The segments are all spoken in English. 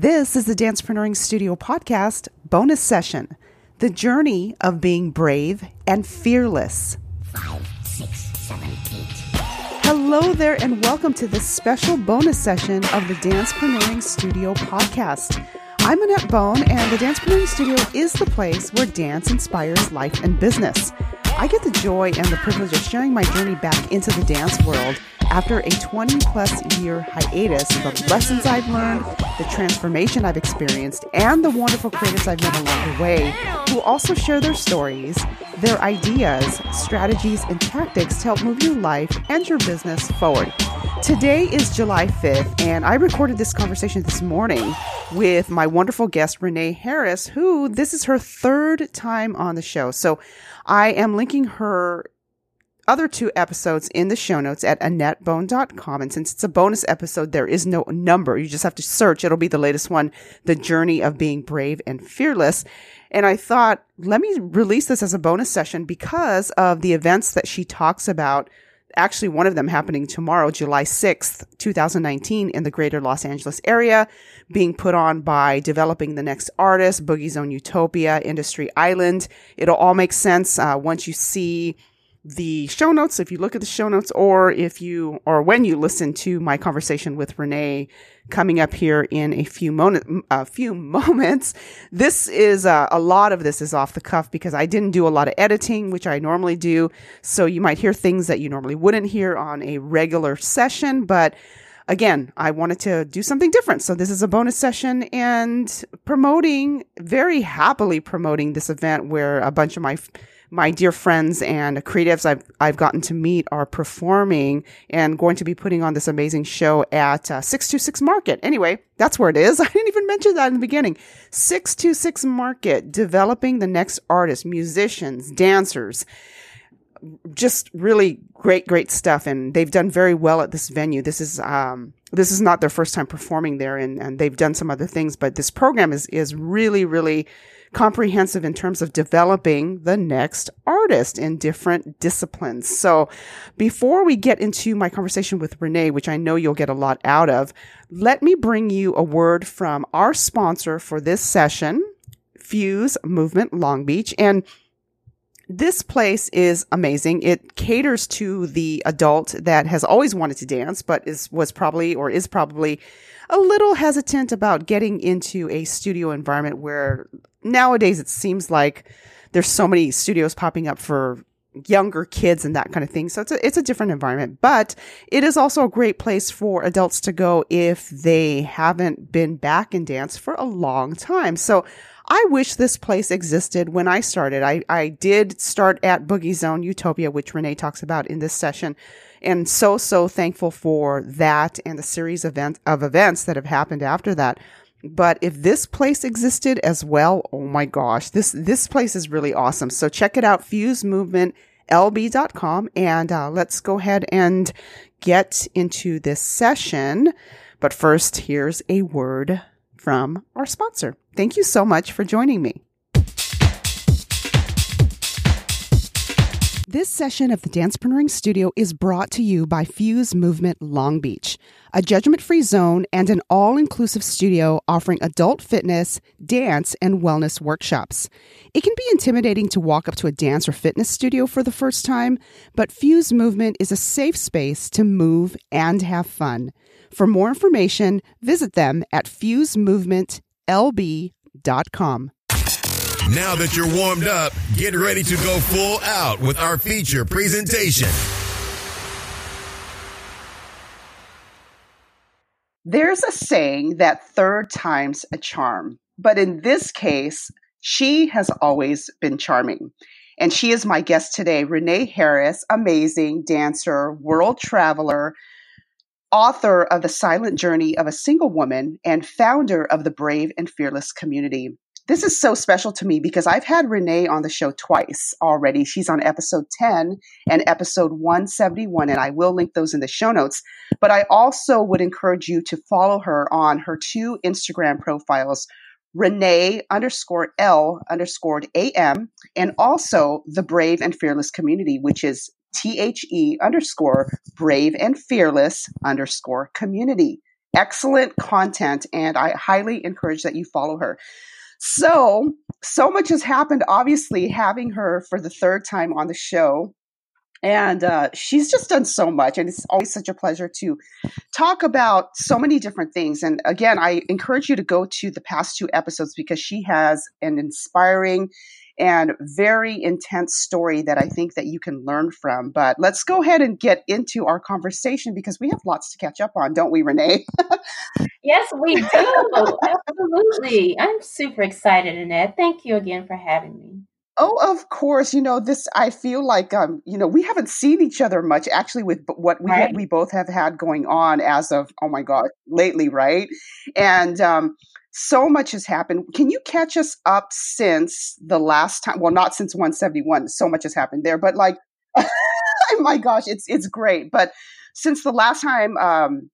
This is the Dancepreneuring Studio podcast bonus session The Journey of Being Brave and Fearless. Five, six, seven, eight. Hello there, and welcome to this special bonus session of the Dancepreneuring Studio podcast. I'm Annette Bone, and the Dancepreneuring Studio is the place where dance inspires life and business. I get the joy and the privilege of sharing my journey back into the dance world after a 20 plus year hiatus, the lessons I've learned, the transformation I've experienced, and the wonderful creators I've met along the way who also share their stories, their ideas, strategies, and tactics to help move your life and your business forward. Today is July 5th, and I recorded this conversation this morning with my wonderful guest, Renee Harris, who this is her third time on the show. So I am linking her other two episodes in the show notes at AnnetteBone.com. And since it's a bonus episode, there is no number. You just have to search. It'll be the latest one, The Journey of Being Brave and Fearless. And I thought, let me release this as a bonus session because of the events that she talks about. Actually, one of them happening tomorrow, July 6th, 2019 in the greater Los Angeles area, being put on by Developing the Next Artist, Boogie Zone Utopia, Industry Island. It'll all make sense uh, once you see the show notes, if you look at the show notes, or if you, or when you listen to my conversation with Renee coming up here in a few moment, a few moments, this is uh, a lot of this is off the cuff because I didn't do a lot of editing, which I normally do. So you might hear things that you normally wouldn't hear on a regular session, but again, I wanted to do something different. So this is a bonus session and promoting, very happily promoting this event where a bunch of my my dear friends and creatives I've I've gotten to meet are performing and going to be putting on this amazing show at uh, 626 Market. Anyway, that's where it is. I didn't even mention that in the beginning. 626 Market, developing the next artists, musicians, dancers. Just really great, great stuff. And they've done very well at this venue. This is, um, this is not their first time performing there and, and they've done some other things, but this program is, is really, really, comprehensive in terms of developing the next artist in different disciplines. So before we get into my conversation with Renee, which I know you'll get a lot out of, let me bring you a word from our sponsor for this session, Fuse Movement Long Beach. And this place is amazing. It caters to the adult that has always wanted to dance, but is, was probably or is probably a little hesitant about getting into a studio environment where nowadays it seems like there's so many studios popping up for younger kids and that kind of thing. So it's a, it's a different environment, but it is also a great place for adults to go if they haven't been back in dance for a long time. So I wish this place existed when I started. I, I did start at Boogie Zone Utopia, which Renee talks about in this session and so so thankful for that and the series of, event, of events that have happened after that. But if this place existed as well oh my gosh this this place is really awesome. So check it out fuse movement fusemovementlb.com and uh, let's go ahead and get into this session. But first here's a word from our sponsor. Thank you so much for joining me This session of the Dancepreneuring Studio is brought to you by Fuse Movement Long Beach, a judgment free zone and an all inclusive studio offering adult fitness, dance, and wellness workshops. It can be intimidating to walk up to a dance or fitness studio for the first time, but Fuse Movement is a safe space to move and have fun. For more information, visit them at fusemovementlb.com. Now that you're warmed up, get ready to go full out with our feature presentation. There's a saying that third time's a charm, but in this case, she has always been charming. And she is my guest today, Renee Harris, amazing dancer, world traveler, author of The Silent Journey of a Single Woman, and founder of the Brave and Fearless community. This is so special to me because I've had Renee on the show twice already. She's on episode 10 and episode 171, and I will link those in the show notes. But I also would encourage you to follow her on her two Instagram profiles, Renee underscore L underscored AM, and also the Brave and Fearless community, which is T H E underscore Brave and Fearless underscore community. excellent content, and I highly encourage that you follow her. So, so much has happened. Obviously, having her for the third time on the show and uh, she's just done so much and it's always such a pleasure to talk about so many different things. And again i encourage you to go to the past two episodes because she has an inspiring and very intense story that i think that you can learn from. But let's go ahead and get into our conversation because we have lots to catch up on don't we renee? Yes we do. Absolutely. I'm super excited annette. Thank you again for having me Oh, of course. You know, this, I feel like, um, you know, we haven't seen each other much actually with what we, right. we both have had going on as of, oh my God, lately, right? And, um, so much has happened. Can you catch us up since the last time? Well, not since 171. So much has happened there, but like, oh my gosh, it's it's great. But since the last time um,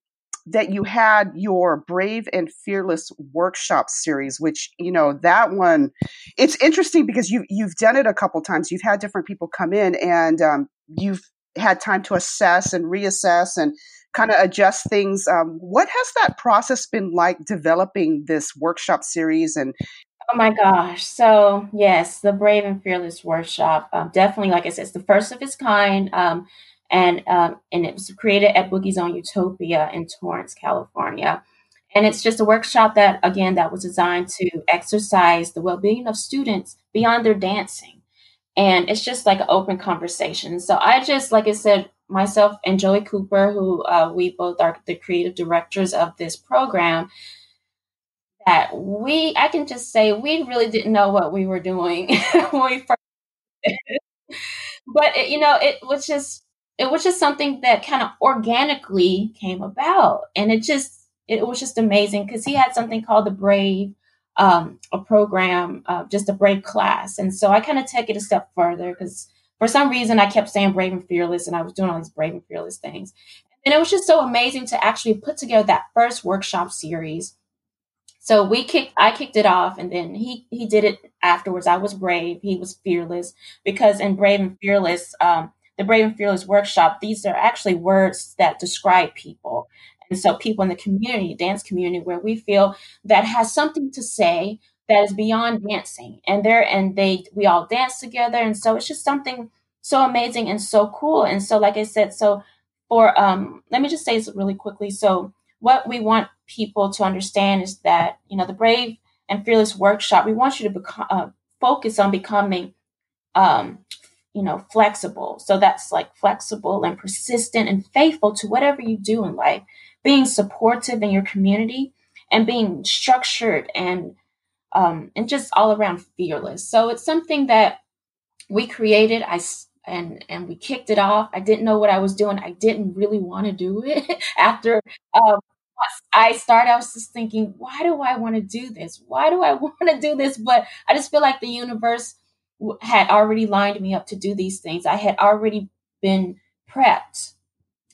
that you had your Brave and Fearless workshop series, which, you know, that one, it's interesting because you, you've done it a couple times. You've had different people come in and um, you've had time to assess and reassess and kind of adjust things. Um, what has that process been like developing this workshop series and Oh my gosh. So, yes, the Brave and Fearless workshop, um, definitely, like I said, it's the first of its kind. Um, and um, and it was created at Boogie Zone Utopia in Torrance, California. And it's just a workshop that, again, that was designed to exercise the well-being of students beyond their dancing. And it's just like an open conversation. So I just, like I said, myself and Joey Cooper, who uh, we both are the creative directors of this program, that we, I can just say, we really didn't know what we were doing when we first. but it, you know, it was just it was just something that kind of organically came about. And it just it was just amazing because he had something called the brave um, a program uh, just a brave class. And so i kind of took it a step further because for some reason i kept saying brave and fearless and i was doing all these brave and fearless things. And it was just so amazing to actually put together that first workshop series. So we kicked i kicked it off and then he he did it afterwards. I was brave he was fearless because in brave and fearless um, the Brave and Fearless workshop, these are actually words that describe people. And so people in the community, dance community, where we feel that has something to say that is beyond dancing. And there and they we all dance together. And so it's just something so amazing and so cool. And so like I said, so for um let me just say this really quickly. So what we want people to understand is that, you know, the Brave and Fearless workshop, we want you to become uh, focus on becoming um, you know, flexible. So that's like flexible and persistent and faithful to whatever you do in life, being supportive in your community and being structured and um, and just all around fearless. So it's something that we created. I and and we kicked it off. I didn't know what I was doing. I didn't really want to do it. After um, I started, I was just thinking, why do I want to do this? Why do I want to do this? But I just feel like the universe had already lined me up to do these things. I had already been prepped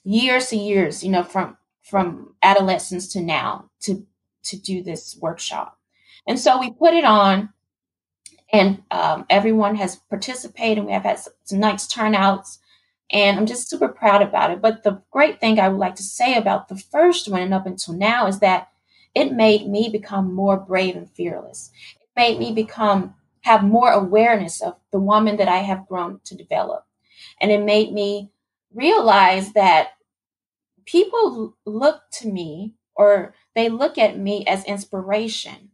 years to years, you know, from from adolescence to now to to do this workshop. And so we put it on, and um, everyone has participated. And we have had some nice turnouts, and I'm just super proud about it. But the great thing I would like to say about the first one and up until now is that it made me become more brave and fearless. It made me become have more awareness of the woman that I have grown to develop. And it made me realize that people look to me or they look at me as inspiration.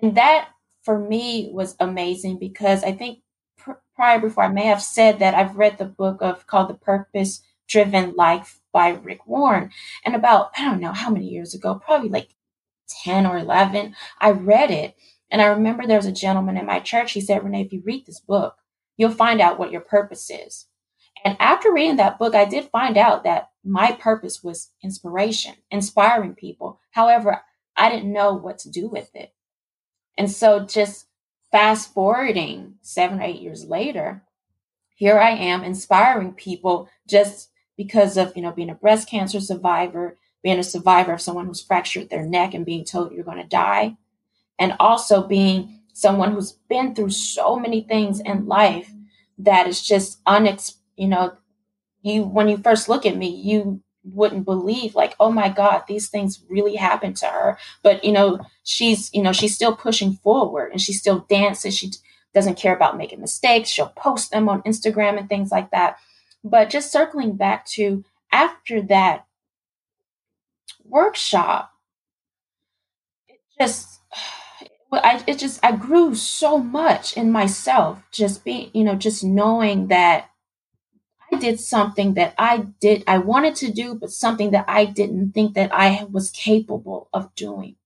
And that for me was amazing because I think pr- prior before I may have said that I've read the book of called The Purpose Driven Life by Rick Warren. And about, I don't know how many years ago, probably like 10 or 11, I read it and I remember there was a gentleman in my church. He said, Renee, if you read this book, you'll find out what your purpose is. And after reading that book, I did find out that my purpose was inspiration, inspiring people. However, I didn't know what to do with it. And so just fast forwarding seven or eight years later, here I am inspiring people just because of, you know, being a breast cancer survivor, being a survivor of someone who's fractured their neck and being told you're going to die and also being someone who's been through so many things in life that is just unex you know you when you first look at me you wouldn't believe like oh my god these things really happened to her. But you know she's you know she's still pushing forward and she still dances she doesn't care about making mistakes. She'll post them on instagram and things like that. But just circling back to after that workshop it just I it just I grew so much in myself just being you know just knowing that I did something that I did I wanted to do but something that I didn't think that I was capable of doing.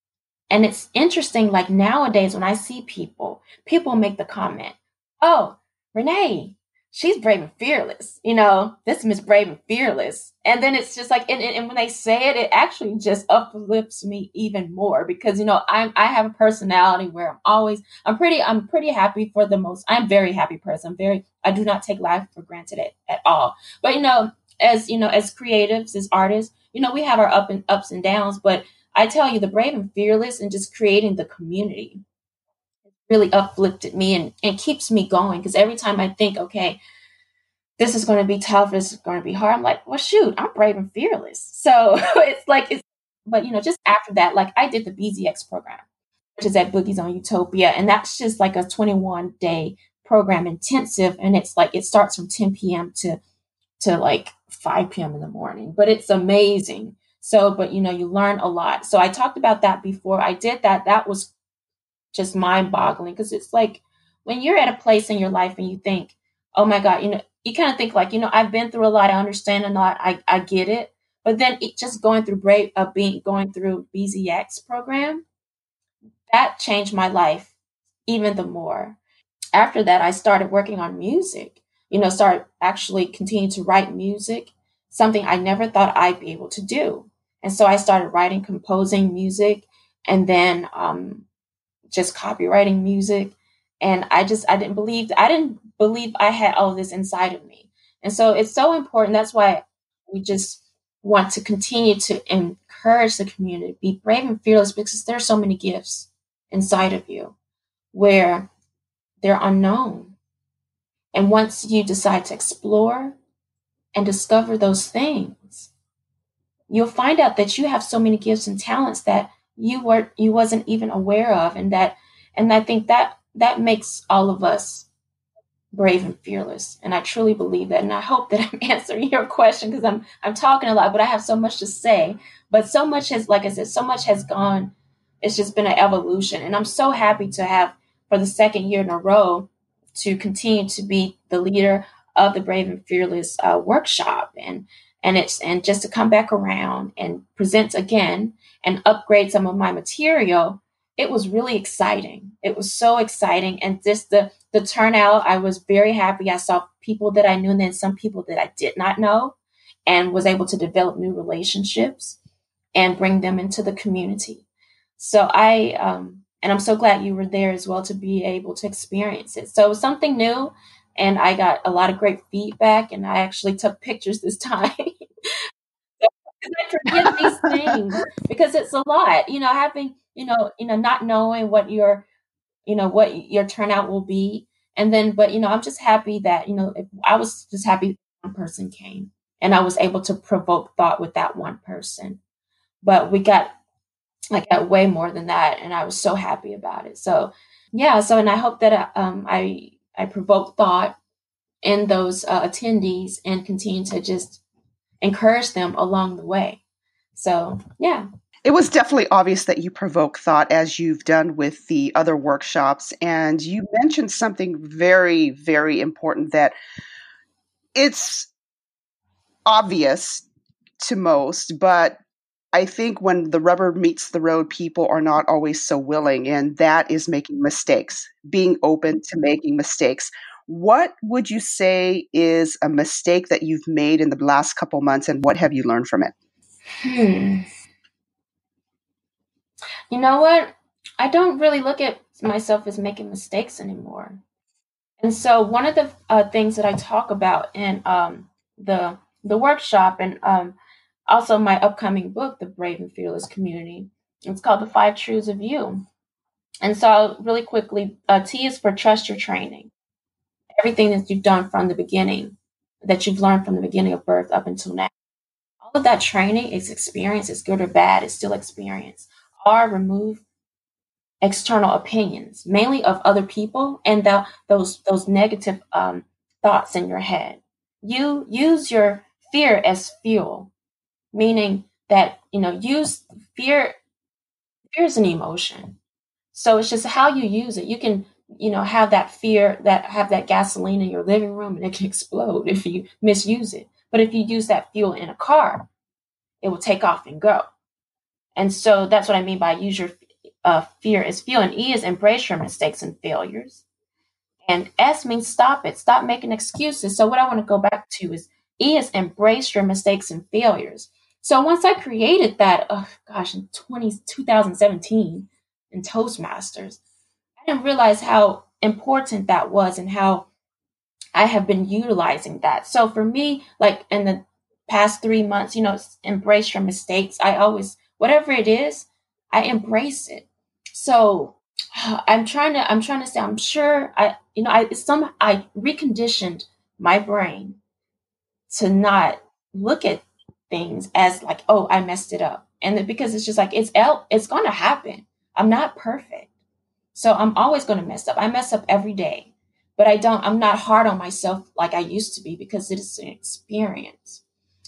And it's interesting like nowadays when I see people people make the comment, "Oh, Renee, she's brave and fearless. You know, this Miss Brave and Fearless. And then it's just like, and, and, when they say it, it actually just uplifts me even more because, you know, I, I have a personality where I'm always, I'm pretty, I'm pretty happy for the most, I'm very happy person. I'm very, I do not take life for granted at, at all. But, you know, as, you know, as creatives, as artists, you know, we have our up and ups and downs, but I tell you, the brave and fearless and just creating the community really uplifted me and, and keeps me going because every time I think, okay, this is going to be tough, this is going to be hard, I'm like, well, shoot, I'm brave and fearless. So it's like, it's, but you know, just after that, like I did the BZX program, which is at Boogie Zone Utopia, and that's just like a 21 day program intensive, and it's like it starts from 10 p.m. to to like 5 p.m. in the morning, but it's amazing. So, but you know, you learn a lot. So I talked about that before I did that. That was just mind boggling because it's like when you're at a place in your life and you think, oh my God, you know, you kind of think like, you know, I've been through a lot, I understand a lot, I, I get it. But then it, just going through brave, uh, being going through BZX program, that changed my life even the more. After that, I started working on music. You know, start actually continuing to write music, something I never thought I'd be able to do. And so I started writing, composing music, and then um, just copywriting music. And I just, I didn't believe, I didn't believe I had all this inside of me. And so it's so important. That's why we just want to continue to encourage the community, be brave and fearless because there's so many gifts inside of you where they're unknown. And once you decide to explore and discover those things, you'll find out that you have so many gifts and talents that you were you wasn't even aware of and that and i think that that makes all of us brave and fearless. And i truly believe that and i hope that i'm answering your question because i'm i'm talking a lot but i have so much to say. But so much has like i said so much has gone it's just been an evolution. And i'm so happy to have for the second year in a row to continue to be the leader of the brave and fearless uh, workshop. And and it's and just to come back around and present again and upgrade some of my material it was really exciting. It was so exciting. And just the the turnout i was very happy. I saw people that i knew and then some people that i did not know and was able to develop new relationships and bring them into the community. So i um and i'm so glad you were there as well to be able to experience it. So it was something new and I got a lot of great feedback, and I actually took pictures this time. I forget these things because it's a lot, you know, having, you know, you know, not knowing what your, you know, what your turnout will be. And then, but, you know, I'm just happy that, you know, I was just happy one person came and I was able to provoke thought with that one person. But we got, like, got way more than that. And I was so happy about it. So, yeah. So, and I hope that um, I, I provoke thought in those uh, attendees and continue to just encourage them along the way. So, yeah. It was definitely obvious that you provoke thought as you've done with the other workshops. And you mentioned something very, very important that it's obvious to most, but I think when the rubber meets the road, people are not always so willing, and that is making mistakes, being open to making mistakes. What would you say is a mistake that you've made in the last couple months, and what have you learned from it? Hmm. You know what? I don't really look at myself as making mistakes anymore. And so, one of the uh, things that I talk about in um, the the workshop, and um, also my upcoming book, The Brave and Fearless Community. It's called The Five Truths of You. And so, I'll really quickly, uh, T is for trust your training. Everything that you've done from the beginning, that you've learned from the beginning of birth up until now. All of that training is experience, it's good or bad, it's still experience. Or remove external opinions, mainly of other people and the, those those negative um, thoughts in your head. You use your fear as fuel, meaning that you know use fear. Fear is an emotion, so it's just how you use it. You can you know have that fear that have that gasoline in your living room and it can explode if you misuse it. But if you use that fuel in a car, it will take off and go. And so that's what I mean by use your uh, fear is fuel and E is embrace your mistakes and failures. And S means stop it, stop making excuses. So, what I want to go back to is E is embrace your mistakes and failures. So, once I created that, oh gosh, in 20, 2017 in Toastmasters, didn't realize how important that was and how I have been utilizing that. So, for me, like in the past three months, you know, embrace your mistakes. I always, whatever it is, I embrace it. So I'm trying to I'm trying to say I'm sure I you know I some I reconditioned my brain to not look at things as like oh I messed it up and because it's just like it's l, it's going to happen. I'm not perfect. So I'm always going to mess up. I mess up every day. But I don't I'm not hard on myself like I used to be because it is an experience.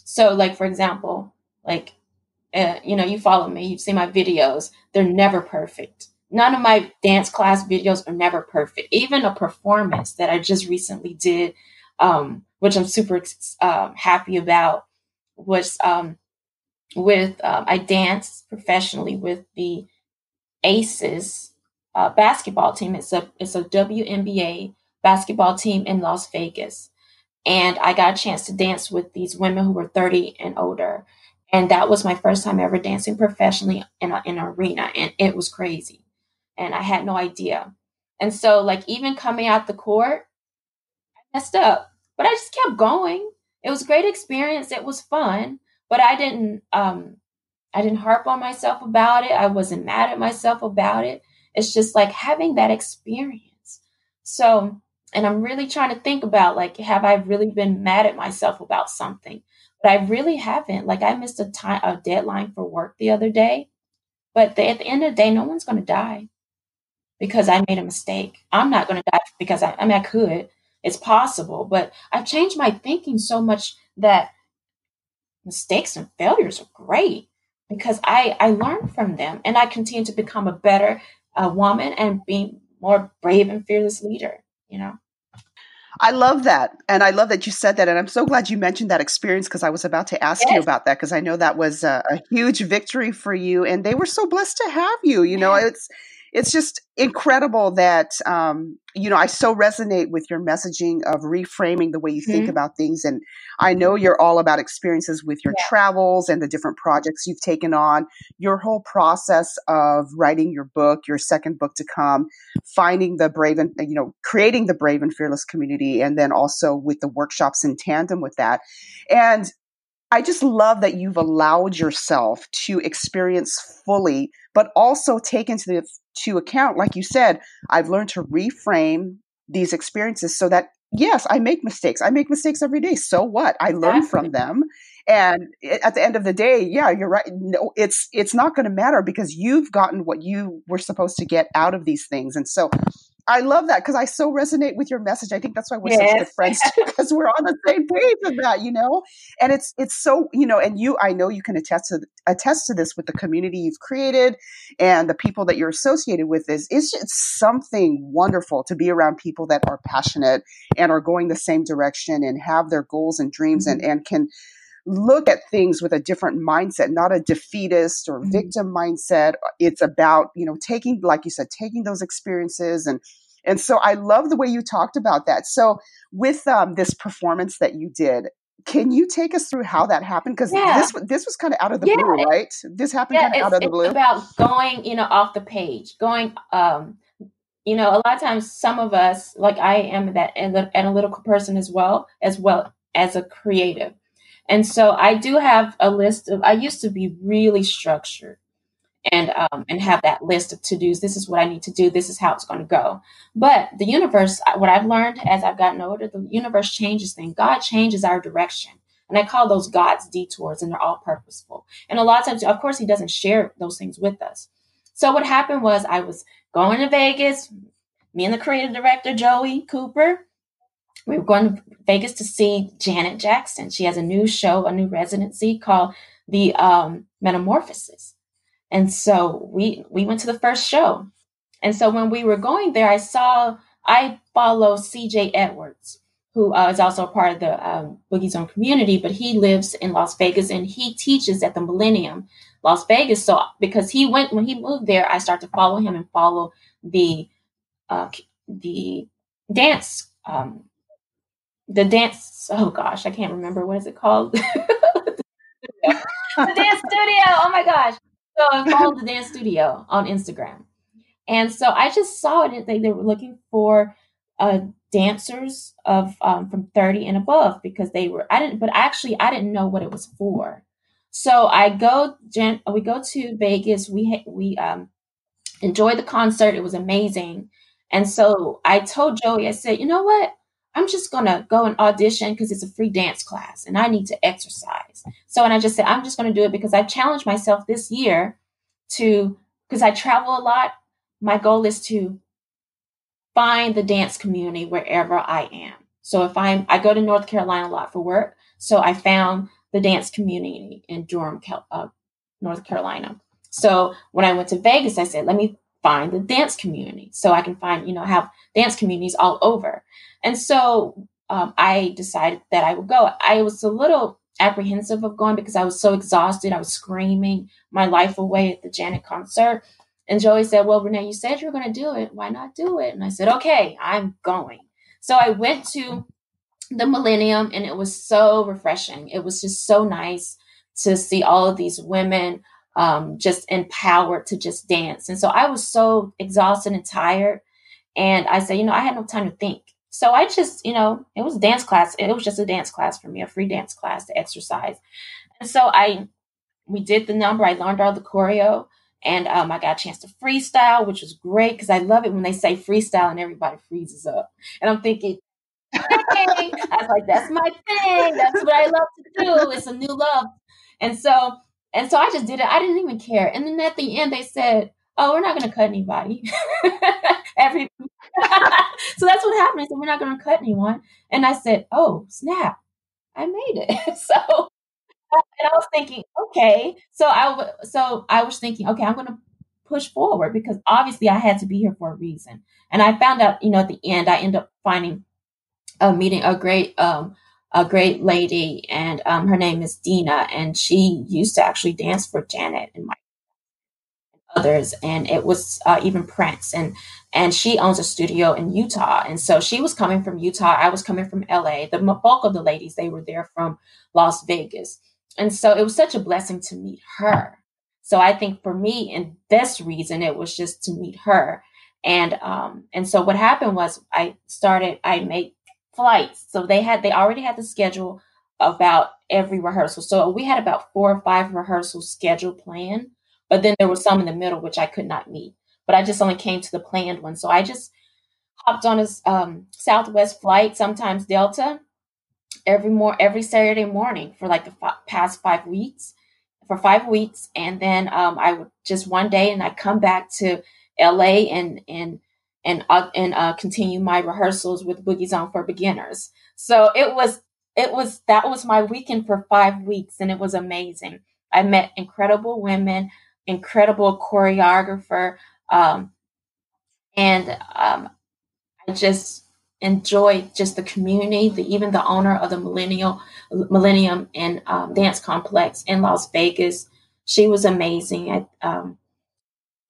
So like for example, like uh, you know, you follow me, you've seen my videos. They're never perfect. None of my dance class videos are never perfect. Even a performance that I just recently did, um, which I'm super uh, happy about, was um, with um, I danced professionally with the Aces uh, basketball team. It's a it's a WNBA basketball team in Las Vegas, and I got a chance to dance with these women who were 30 and older and that was my first time ever dancing professionally in, a, in an arena. And it was crazy. And I had no idea. And so, like, even coming out the court, I messed up, but I just kept going. It was a great experience. It was fun, but I didn't, um, I didn't harp on myself about it. I wasn't mad at myself about it. It's just like having that experience. So, and I'm really trying to think about like, have I really been mad at myself about something? but I really haven't. Like I missed a time a deadline for work the other day, but the, at the end of the day, no one's going to die because I made a mistake. I'm not going to die because I, I mean I could. It's possible, but I've changed my thinking so much that mistakes and failures are great because I I learn from them and I continue to become a better uh, woman and being more brave and fearless leader. You know. I love that. And I love that you said that. And I'm so glad you mentioned that experience because I was about to ask yes. you about that because I know that was a, a, huge victory for you. And they were so blessed to have you. You know, it's it's just incredible that um, you know I so resonate with your messaging of reframing the way you mm-hmm. think about things, and I know you're all about experiences with your yeah. travels and the different projects you've taken on. Your whole process of writing your book, your second book to come, finding the brave and you know creating the brave and fearless community, and then also with the workshops in tandem with that, and I just love that you've allowed yourself to experience fully, but also take into the, to account, like you said, I've learned to reframe these experiences so that yes, I make mistakes. I make mistakes every day. So what? I learn from them. And at the end of the day, yeah, you're right. No, it's it's not going to matter because you've gotten what you were supposed to get out of these things. And so I love that because I so resonate with your message. I think that's why we're yes. such good friends because we're on the same page with that, you know. And it's it's so you know, and you, I know you can attest to attest to this with the community you've created and the people that you're associated with. Is it's just something wonderful to be around people that are passionate and are going the same direction and have their goals and dreams mm-hmm. and and can look at things with a different mindset, not a defeatist or mm-hmm. victim mindset. It's about, you know, taking, like you said, taking those experiences and and so I love the way you talked about that. So with um, this performance that you did, can you take us through how that happened? Because yeah. this this was kind of out of the yeah, blue, right? This happened yeah, kind of out of the blue. It's about going, you know, off the page, going. um you know, a lot of times, some of us, like I am, that analytical person as well, as well as a creative. And so I do have a list of, I used to be really structured and um, and have that list of to-dos. This is what I need to do. This is how it's going to go. But the universe, what I've learned as I've gotten older, the universe changes things. God changes our direction. And I call those God's detours, and they're all purposeful. And a lot of times, of course, He doesn't share those things with us. So what happened was I was going to Vegas, me and the creative director, Joey Cooper. We were going to Vegas to see Janet Jackson. She has a new show, a new residency called The um, Metamorphosis. And so we we went to the first show. And so when we were going there, I saw I follow CJ Edwards, who uh, is also a part of the um, Boogie Zone community, but he lives in Las Vegas and he teaches at the Millennium Las Vegas. So because he went when he moved there, I started to follow him and follow the uh, the dance um, the dance. Oh gosh, I can't remember what is it called. the dance studio. Oh my gosh. So I followed the dance studio on Instagram. And so I just saw it. They, they were looking for uh, dancers of um, from 30 and above because they were, I didn't, but actually I didn't know what it was for. So I go, we go to Vegas. We, we um, enjoyed the concert. It was amazing. And so I told Joey, I said, you know what? I'm just going to go and audition because it's a free dance class and I need to exercise. So, and I just said, I'm just going to do it because I challenged myself this year to, because I travel a lot my goal is to find the dance community wherever I am. So if I'm, I go to North Carolina a lot for work. So I found the dance community in Durham, uh, North Carolina. So when I went to Vegas, I said, let me find the dance community so I can find, you know, have dance communities all over. And so um, I decided that I would go. I was a little apprehensive of going because I was so exhausted. I was screaming my life away at the Janet concert. And Joey said, Well, Renee, you said you were going to do it. Why not do it? And I said, Okay, I'm going. So I went to the Millennium and it was so refreshing. It was just so nice to see all of these women um, just empowered to just dance. And so I was so exhausted and tired. And I said, You know, I had no time to think. So I just, you know, it was dance class. It was just a dance class for me, a free dance class to exercise. And so I, we did the number. I learned all the choreo. And um, I got a chance to freestyle, which was great because I love it when they say freestyle and everybody freezes up. And I'm thinking. I was like, that's my thing. That's what I love to do. It's a new love. And so, and so I just did it. I didn't even care. And then at the end, they said, oh, we're not going to cut anybody. Every so that's what happened. I said, we're not going to cut anyone. And I said, oh, snap. I made it. so and I was thinking, okay, so I so I was thinking, okay, I'm going to push forward because obviously I had to be here for a reason. And I found out, you know, at the end, I end up finding a meeting a great um a great lady, and um, her name is Dina, and she used to actually dance for Janet and my others, and it was uh, even Prince, and and she owns a studio in Utah, and so she was coming from Utah. I was coming from LA. The bulk of the ladies they were there from Las Vegas, and so it was such a blessing to meet her. So I think for me, in this reason, it was just to meet her. And um, and so what happened was I started, I made flights. So they had they already had the schedule about every rehearsal. So we had about four or five rehearsals scheduled planned, but then there were some in the middle which I could not meet. But I just only came to the planned one. So I just hopped on a um, Southwest flight, sometimes Delta, every more every Saturday morning for like the f- past five weeks, for five weeks, and then um, I would just one day and I come back to L.A. and and and uh, and uh, continue my rehearsals with Boogie Zone for beginners. So it was it was that was my weekend for five weeks, and it was amazing. I met incredible women, incredible choreographer, um, and um, I just enjoyed just the community, the even the owner of the Millennial Millennium and um, Dance Complex in Las Vegas. She was amazing, um,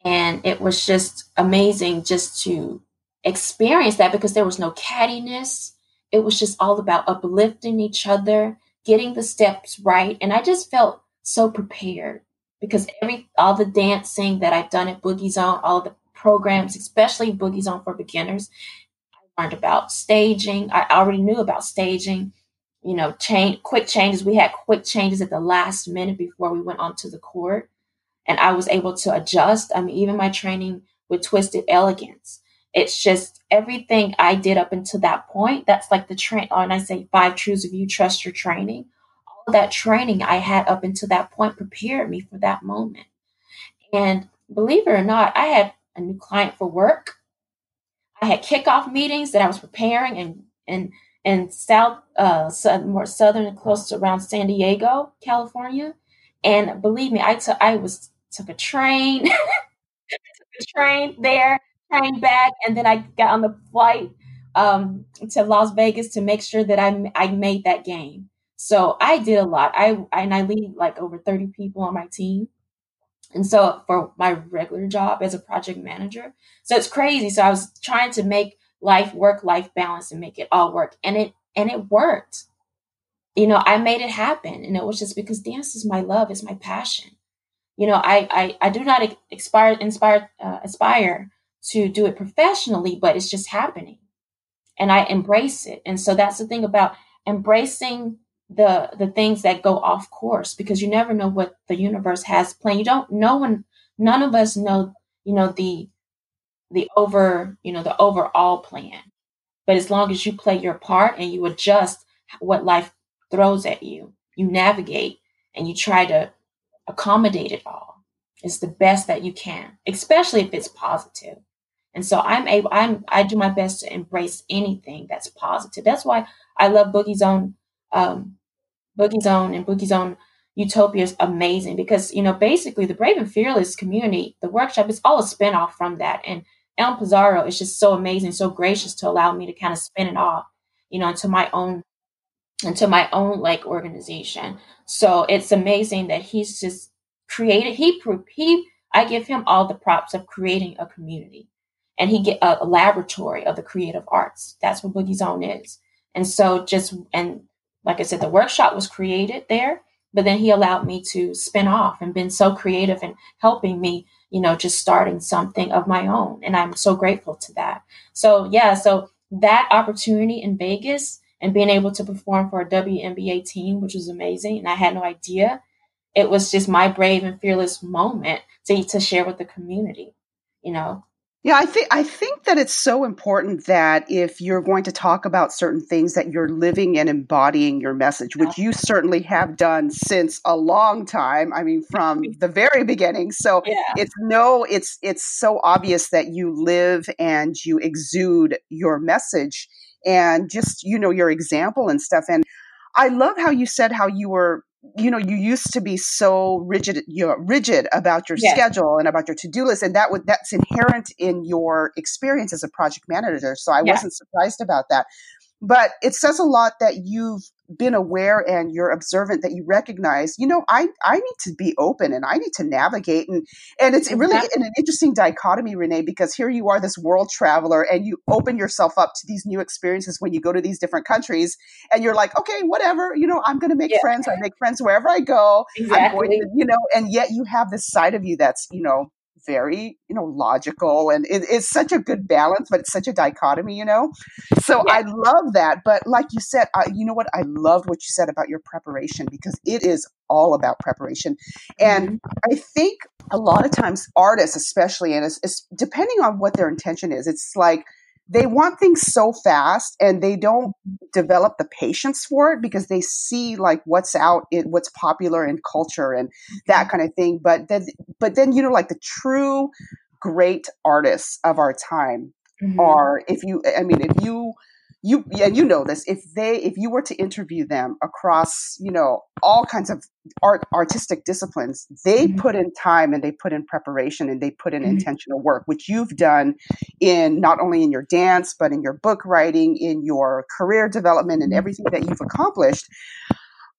and it was just amazing just to experience that because there was no cattiness. It was just all about uplifting each other, getting the steps right, and I just felt so prepared because every all the dancing that I've done at Boogie Zone, all the programs, especially Boogie Zone for beginners, I learned about staging. I already knew about staging, you know, change quick changes. We had quick changes at the last minute before we went onto the court. And I was able to adjust. I mean, even my training with twisted elegance. It's just everything I did up until that point. That's like the train, and I say five truths of you trust your training. All that training I had up until that point prepared me for that moment. And believe it or not, I had a new client for work. I had kickoff meetings that I was preparing and and and south uh more southern close to around San Diego, California. And believe me, I took I was took a train, took a train there, train back, and then I got on the flight um, to Las Vegas to make sure that I I made that game. So I did a lot. I and I lead like over 30 people on my team. And so for my regular job as a project manager. So it's crazy. So I was trying to make life work life balance and make it all work and it and it worked. You know, I made it happen and it was just because dance is my love, it's my passion. You know, I I, I do not aspire inspire uh, aspire to do it professionally, but it's just happening. And I embrace it. And so that's the thing about embracing the the things that go off course because you never know what the universe has planned. You don't know when. none of us know, you know, the the over, you know, the overall plan. But as long as you play your part and you adjust what life throws at you, you navigate and you try to accommodate it all. It's the best that you can, especially if it's positive. And so I'm able, I'm, I do my best to embrace anything that's positive. That's why I love Boogie Zone, um, Boogie Zone and Boogie Zone Utopia is amazing because, you know, basically the Brave and Fearless community, the workshop is all a spinoff from that. And Elm Pizarro is just so amazing, so gracious to allow me to kind of spin it off, you know, into my own, into my own like organization. So it's amazing that he's just created, he, he, I give him all the props of creating a community and he get a, a laboratory of the creative arts. That's what Boogie Zone is. And so just and like I said, the workshop was created there, but then he allowed me to spin off and been so creative and helping me, you know, just starting something of my own. And I'm so grateful to that. So yeah, so that opportunity in Vegas and being able to perform for a WNBA team, which was amazing. And I had no idea. It was just my brave and fearless moment to, to share with the community, you know, yeah, I think I think that it's so important that if you're going to talk about certain things that you're living and embodying your message, which you certainly have done since a long time. I mean, from the very beginning. So yeah. it's no, it's it's so obvious that you live and you exude your message and just you know your example and stuff. And I love how you said how you were you know you used to be so rigid you know, rigid about your yes. schedule and about your to-do list and that would that's inherent in your experience as a project manager so i wasn't surprised about that but it says a lot that you've been aware and you're observant that you recognize you know i i need to be open and i need to navigate and and it's really an interesting dichotomy renee because here you are this world traveler and you open yourself up to these new experiences when you go to these different countries and you're like okay whatever you know i'm going to make yeah. friends i make friends wherever i go exactly. To, you know and yet you have this side of you that's you know very you know logical and it, it's such a good balance but it's such a dichotomy you know so yeah. i love that but like you said I, you know what i loved what you said about your preparation because it is all about preparation and mm-hmm. i think a lot of times artists especially and it's, it's depending on what their intention is it's like they want things so fast and they don't develop the patience for it because they see like what's out in what's popular in culture and that mm-hmm. kind of thing but then but then you know like the true great artists of our time mm-hmm. are if you i mean if you you and you know this if they if you were to interview them across you know all kinds of art artistic disciplines they mm-hmm. put in time and they put in preparation and they put in mm-hmm. intentional work which you've done in not only in your dance but in your book writing in your career development and mm-hmm. everything that you've accomplished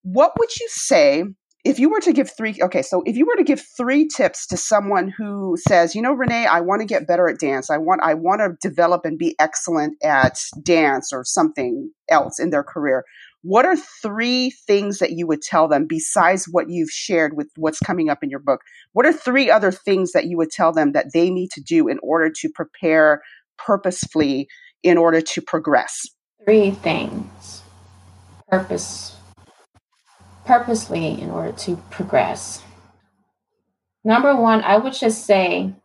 what would you say if you were to give three okay so if you were to give three tips to someone who says you know renee i want to get better at dance. I want i want to develop and be excellent at dance or something else in their career what are three things that you would tell them besides what you've shared with what's coming up in your book? What are three other things that you would tell them that they need to do in order to prepare purposefully in order to progress? Three things. Purpose purposely in order to progress. Number one, I would just say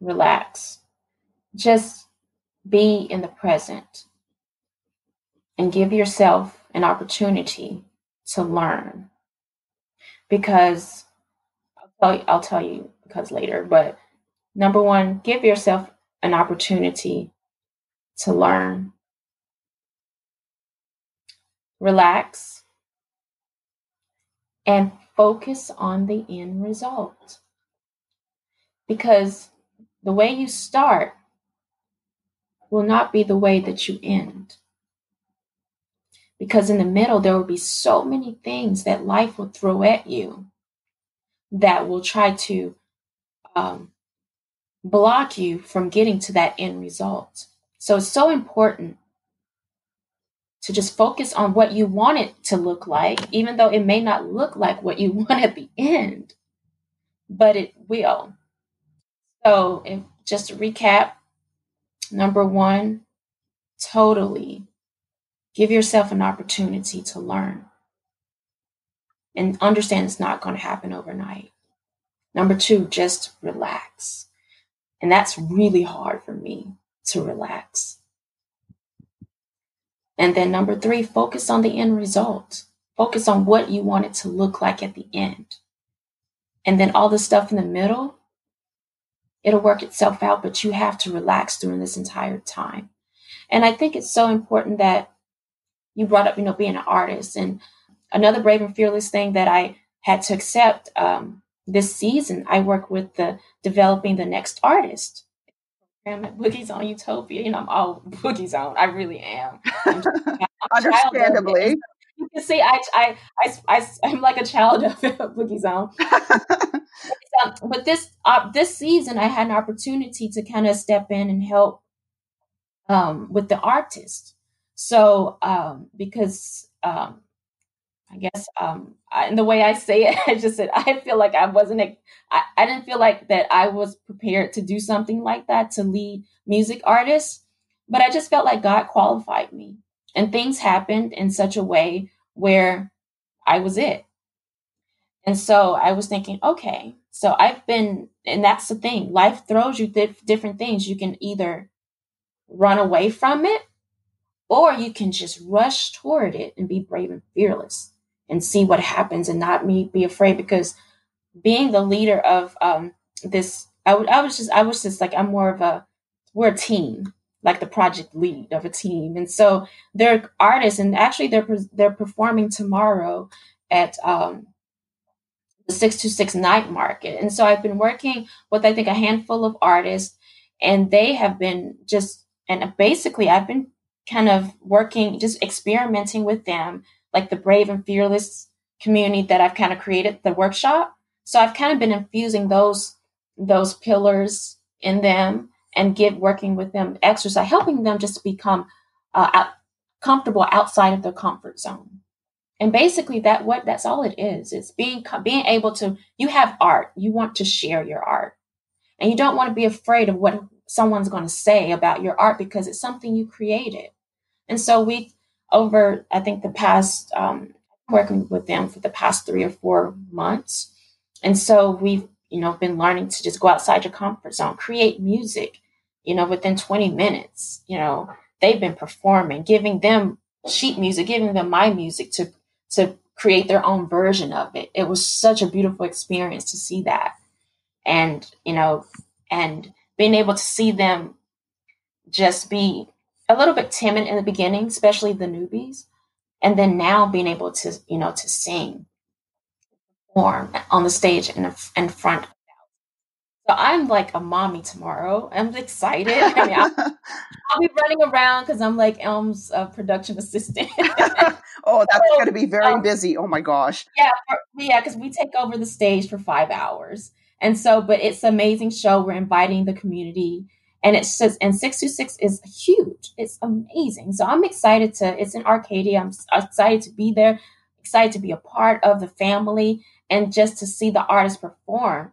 relax. Just be in the present and give yourself an opportunity to learn because I'll tell you, I'll tell you because later, but number one, give yourself an opportunity to learn. Relax and focus on the end result. Because the way you start will not be the way that you end. Because in the middle, there will be so many things that life will throw at you that will try to um, block you from getting to that end result. So it's so important to just focus on what you want it to look like, even though it may not look like what you want at the end, but it will. So, if, just to recap number one, totally give yourself an opportunity to learn and understand it's not going to happen overnight. Number two, just relax. And that's really hard for me to relax. And then number three, focus on the end result. Focus on what you want it to look like at the end. And then all the stuff in the middle, it'll work itself out, but you have to relax during this entire time. And I think it's so important that you brought up, you know, being an artist. And another brave and fearless thing that I had to accept um, this season, I work with the developing the next artist at Boogie Zone Utopia. You know, I'm all Boogie Zone. I really am. I'm, I'm Understandably. You can see I, I, I, I, am like a child of Boogie Zone. but this uh, this season, I had an opportunity to kind of step in and help um, with the artist. So um, because um, I guess um, I, and the way I say it, I just said I feel like I wasn't. I, I didn't feel like that I was prepared to do something like that to lead music artists, but I just felt like God qualified me, and things happened in such a way where I was it. And so I was thinking, okay, so I've been, and that's the thing. Life throws you th- different things. You can either run away from it, or you can just rush toward it and be brave and fearless and see what happens and not me be afraid because being the leader of um, this I was just I was just like I'm more of a we're a team like the project lead of a team. And so they're artists and actually they're they're performing tomorrow at um, the 626 night market. And so I've been working with I think a handful of artists and they have been just and basically I've been kind of working just experimenting with them like the brave and fearless community that I've kind of created, the workshop. So I've kind of been infusing those those pillars in them and get working with them, exercise, helping them just become uh, out, comfortable outside of their comfort zone. And basically, that what that's all it is. It's being being able to. You have art. You want to share your art, and you don't want to be afraid of what someone's going to say about your art because it's something you created. And so we over, I think, the past, um, working with them for the past three or four months. And so we've, you know, been learning to just go outside your comfort zone, create music, you know, within 20 minutes, you know, they've been performing, giving them sheet music, giving them my music to, to create their own version of it. It was such a beautiful experience to see that. And, you know, and being able to see them just be a little bit timid in the beginning, especially the newbies, and then now being able to, you know, to sing, perform on the stage in, in front. So I'm like a mommy tomorrow. I'm excited. I mean, I'll, I'll be running around because I'm like Elm's uh, production assistant. oh, that's so, going to be very um, busy. Oh my gosh. Yeah, for, yeah, because we take over the stage for five hours. And so, but it's an amazing show. We're inviting the community and it's just and 626 is huge. It's amazing. So i'm excited to it's in arcadia. I'm excited to be there excited to be a part of the family and just to see the artists perform.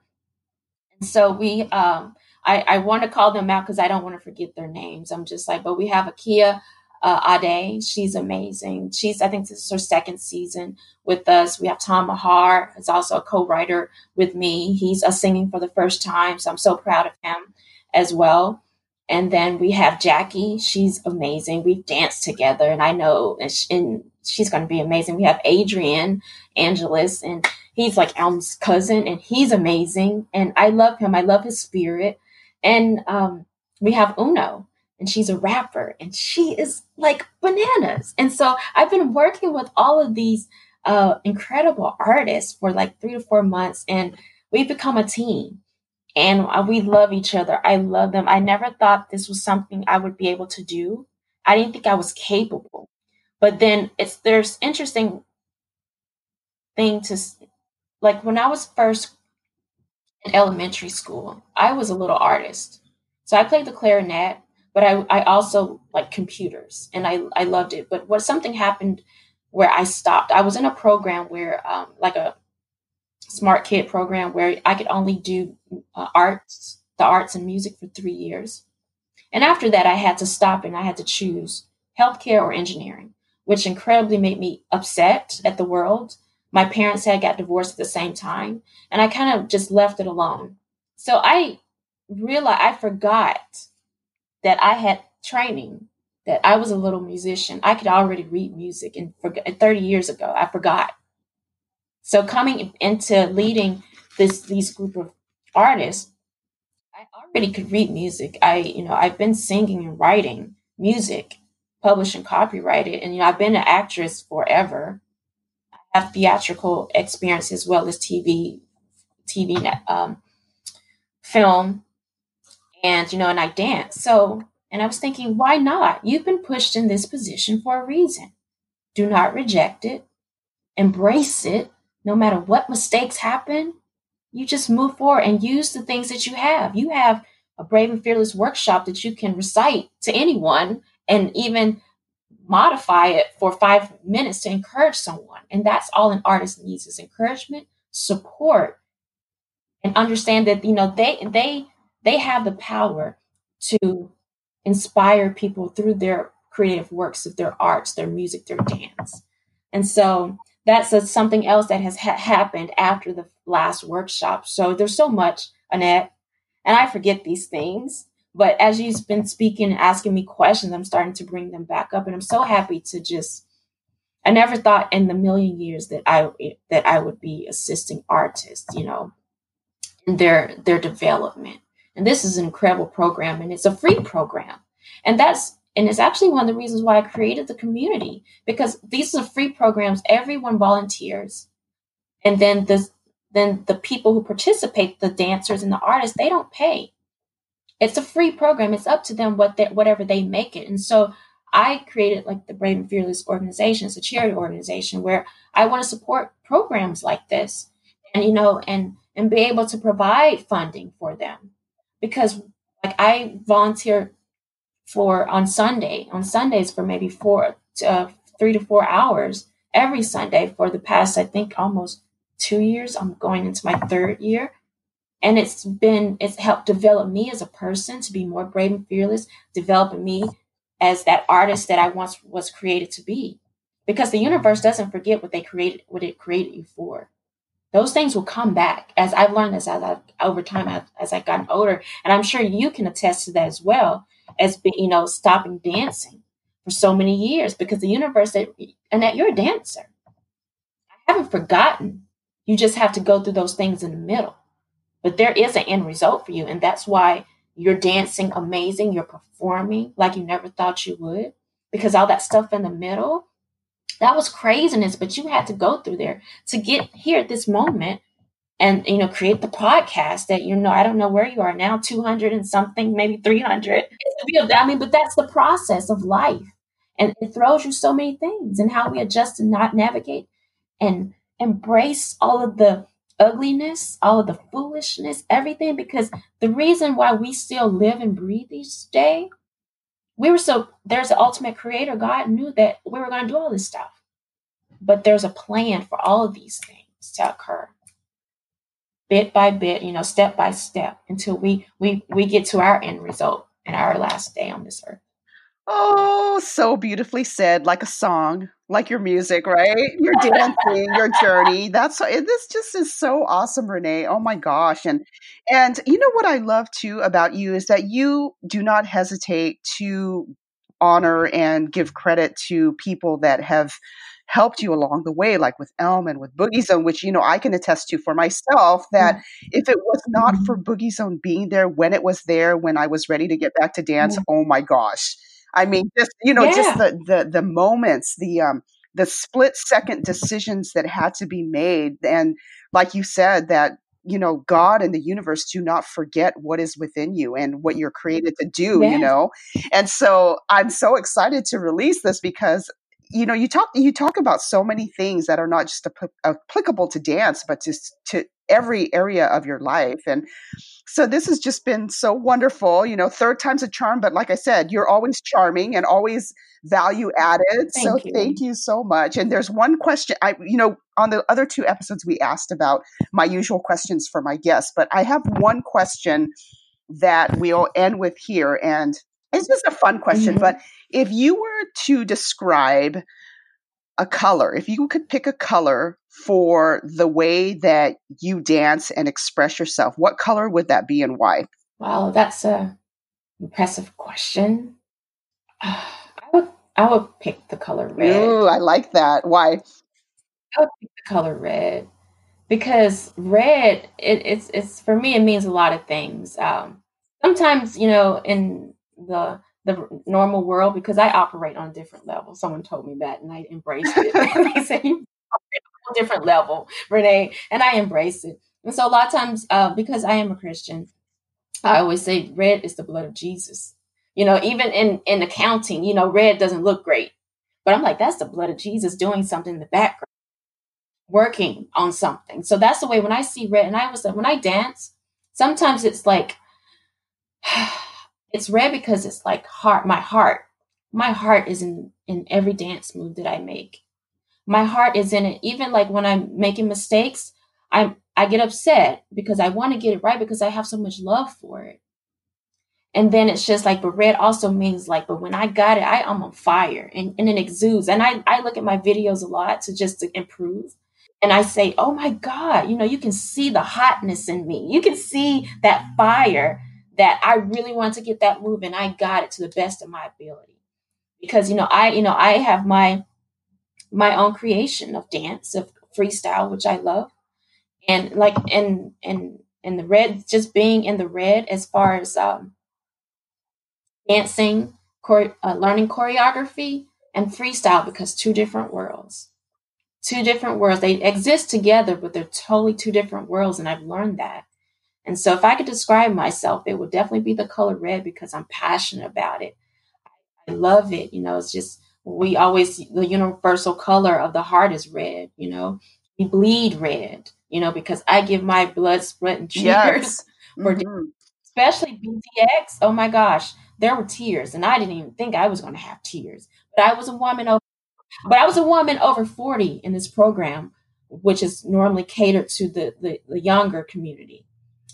And so we um i i want to call them out because i don't want to forget their names. I'm just like but we have akia uh, Ade, she's amazing. She's, I think this is her second season with us. We have Tom Mahar, is also a co-writer with me. He's a singing for the first time, so I'm so proud of him as well. And then we have Jackie. She's amazing. We dance together, and I know, and, she, and she's going to be amazing. We have Adrian Angelus, and he's like Elm's cousin, and he's amazing, and I love him. I love his spirit, and um, we have Uno, and she's a rapper, and she is like bananas. And so I've been working with all of these uh, incredible artists for like three to four months, and we've become a team and we love each other. I love them. I never thought this was something I would be able to do. I didn't think I was capable. But then it's there's interesting thing to like when I was first in elementary school, I was a little artist. So I played the clarinet, but I, I also like computers and I, I loved it. But what something happened where I stopped. I was in a program where um, like a smart kid program where I could only do uh, arts, the arts and music for three years. And after that, I had to stop and I had to choose healthcare or engineering, which incredibly made me upset at the world. My parents had got divorced at the same time, and I kind of just left it alone. So I realized I forgot that I had training, that I was a little musician. I could already read music, and for, 30 years ago, I forgot. So coming into leading this these group of artists, I already could read music. I, you know, I've been singing and writing music, published and copyrighted, and you know, I've been an actress forever. I have theatrical experience as well as TV, TV, um, film, and you know, and I dance. So, and I was thinking, why not? You've been pushed in this position for a reason. Do not reject it. Embrace it no matter what mistakes happen, you just move forward and use the things that you have. You have a Brave and Fearless workshop that you can recite to anyone and even modify it for five minutes to encourage someone. And that's all an artist needs is encouragement, support, and understand that, you know, they they they have the power to inspire people through their creative works of their arts, their music, their dance. And so that's a, something else that has ha- happened after the last workshop. So there's so much, Annette, and I forget these things. But as you've been speaking and asking me questions, I'm starting to bring them back up, and I'm so happy to just. I never thought in the million years that I that I would be assisting artists, you know, in their their development. And this is an incredible program, and it's a free program, and that's and it's actually one of the reasons why I created the community because these are free programs. Everyone volunteers. And then the, then the people who participate, the dancers and the artists, they don't pay. It's a free program. It's up to them what they, whatever they make it. And so I created like the Brave and Fearless organization. It's a charity organization where I want to support programs like this and, you know, and, and be able to provide funding for them because like I volunteer for on Sunday, on Sundays for maybe four, uh, three to four hours every Sunday for the past, I think, almost two years. I'm going into my third year. And it's been, it's helped develop me as a person to be more brave and fearless, developing me as that artist that I once was created to be. Because the universe doesn't forget what they created, what it created you for. Those things will come back as I've learned this as I, over time as I've gotten older. And I'm sure you can attest to that as well as being, you know, stopping dancing for so many years because the universe said, Annette, you're a dancer. I haven't forgotten. You just have to go through those things in the middle. But there is an end result for you. And that's why you're dancing amazing. You're performing like you never thought you would because all that stuff in the middle, that was craziness. But you had to go through there to get here at this moment and you know create the podcast that you know i don't know where you are now 200 and something maybe 300 i mean but that's the process of life. And it throws you so many things and how we adjust and not navigate and embrace all of the ugliness all of the foolishness everything because the reason why we still live and breathe each day we were so there's an ultimate creator god knew that we were going to do all this stuff. But there's a plan for all of these things to occur bit by bit, you know, step by step until we we we get to our end result and our last day on this earth. Oh, so beautifully said, like a song, like your music, right? Your dancing, your journey. That's this just is so awesome, Renee. Oh my gosh. And and you know what I love too about you is that you do not hesitate to honor and give credit to people that have helped you along the way, like with Elm and with Boogie Zone, which, you know, I can attest to for myself that mm-hmm. if it was not for mm-hmm. Boogie Zone being there when it was there, when I was ready to get back to dance, mm-hmm. oh my gosh. I mean, just, you know, yeah. just the, the, the moments, the, um, the split second decisions that had to be made. And like you said, that you know god and the universe do not forget what is within you and what you're created to do yes. you know and so i'm so excited to release this because you know you talk you talk about so many things that are not just applicable to dance but just to every area of your life and so this has just been so wonderful you know third time's a charm but like i said you're always charming and always value added thank so you. thank you so much and there's one question i you know on the other two episodes we asked about my usual questions for my guests but i have one question that we'll end with here and it's just a fun question, mm-hmm. but if you were to describe a color, if you could pick a color for the way that you dance and express yourself, what color would that be and why? Wow, that's a impressive question. I would I would pick the color red. Ooh, I like that. Why? I would pick the color red because red it, it's it's for me it means a lot of things. Um, sometimes you know in the the normal world because I operate on a different level. Someone told me that, and I embraced it. they said you operate on a different level, Renee, and I embraced it. And so a lot of times, uh, because I am a Christian, I always say red is the blood of Jesus. You know, even in in accounting, you know, red doesn't look great, but I'm like, that's the blood of Jesus doing something in the background, working on something. So that's the way when I see red, and I was when I dance, sometimes it's like. It's red because it's like heart, my heart. My heart is in in every dance move that I make. My heart is in it. Even like when I'm making mistakes, I'm I get upset because I want to get it right because I have so much love for it. And then it's just like, but red also means like, but when I got it, I, I'm on fire and, and it exudes. And I, I look at my videos a lot to just to improve. And I say, oh my God, you know, you can see the hotness in me. You can see that fire that I really wanted to get that move and I got it to the best of my ability. Because you know, I you know, I have my my own creation of dance, of freestyle, which I love. And like and and and the red just being in the red as far as um dancing, uh, learning choreography and freestyle because two different worlds. Two different worlds. They exist together, but they're totally two different worlds and I've learned that. And so if I could describe myself, it would definitely be the color red because I'm passionate about it. I love it. You know, it's just we always the universal color of the heart is red, you know. We bleed red, you know, because I give my blood, sweat, and tears yes. for mm-hmm. especially BTX. Oh my gosh, there were tears, and I didn't even think I was going to have tears. But I was a woman over, but I was a woman over forty in this program, which is normally catered to the, the, the younger community.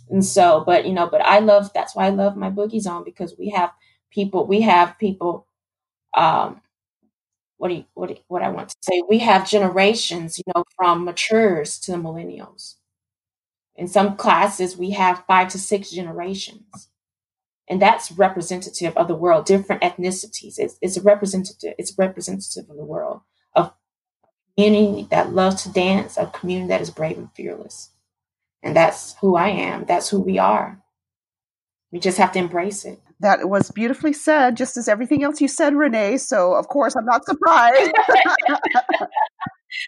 And so, but you know, but I love that's why I love my boogie zone because we have people, we have people, um, what do you, what do you, what I want to say? We have generations, you know, from matures to the millennials. In some classes, we have five to six generations, and that's representative of the world. Different ethnicities. It's, it's representative. It's representative of the world of community that loves to dance, a community that is brave and fearless. And that's who I am. That's who we are. We just have to embrace it. That was beautifully said, just as everything else you said, Renee. So, of course, I'm not surprised.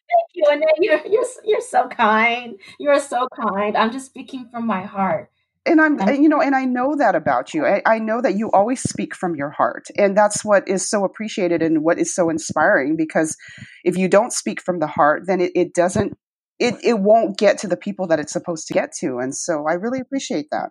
Thank you, Renee. You're, you're, you're so kind. You're so kind. I'm just speaking from my heart. And I'm, you know, and I know that about you. I, I know that you always speak from your heart. And that's what is so appreciated and what is so inspiring because if you don't speak from the heart, then it, it doesn't it, it won't get to the people that it's supposed to get to. And so I really appreciate that.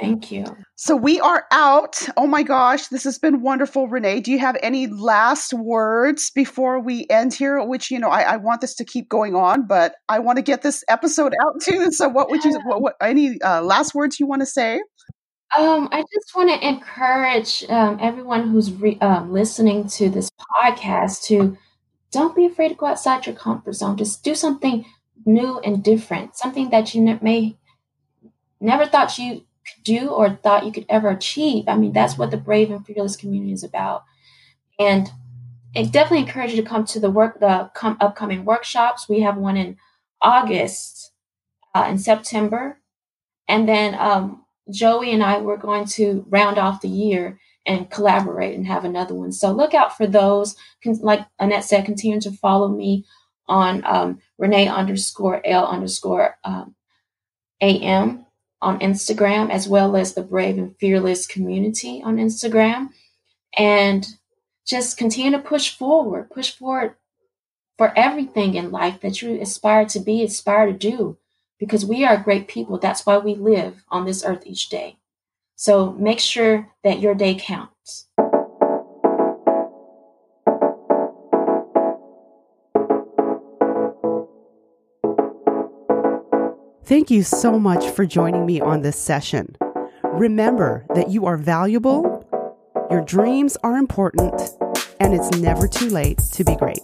Thank you. So we are out. Oh my gosh, this has been wonderful, Renee. Do you have any last words before we end here? Which you know, I, I want this to keep going on, but I want to get this episode out too. So, what would you? What, what any uh, last words you want to say? Um, I just want to encourage um, everyone who's re- um, listening to this podcast to don't be afraid to go outside your comfort zone. Just do something new and different, something that you ne- may never thought you could do or thought you could ever achieve. I mean, that's what the brave and fearless community is about. And I definitely encourage you to come to the work, the com- upcoming workshops. We have one in August, uh, in September, and then um, Joey and I were going to round off the year and collaborate and have another one. So look out for those. Like Annette said, continue to follow me on um, Renee underscore L underscore um, AM on Instagram, as well as the Brave and Fearless community on Instagram. And just continue to push forward, push forward for everything in life that you aspire to be, aspire to do, because we are great people. That's why we live on this earth each day. So make sure that your day counts. Thank you so much for joining me on this session. Remember that you are valuable, your dreams are important, and it's never too late to be great.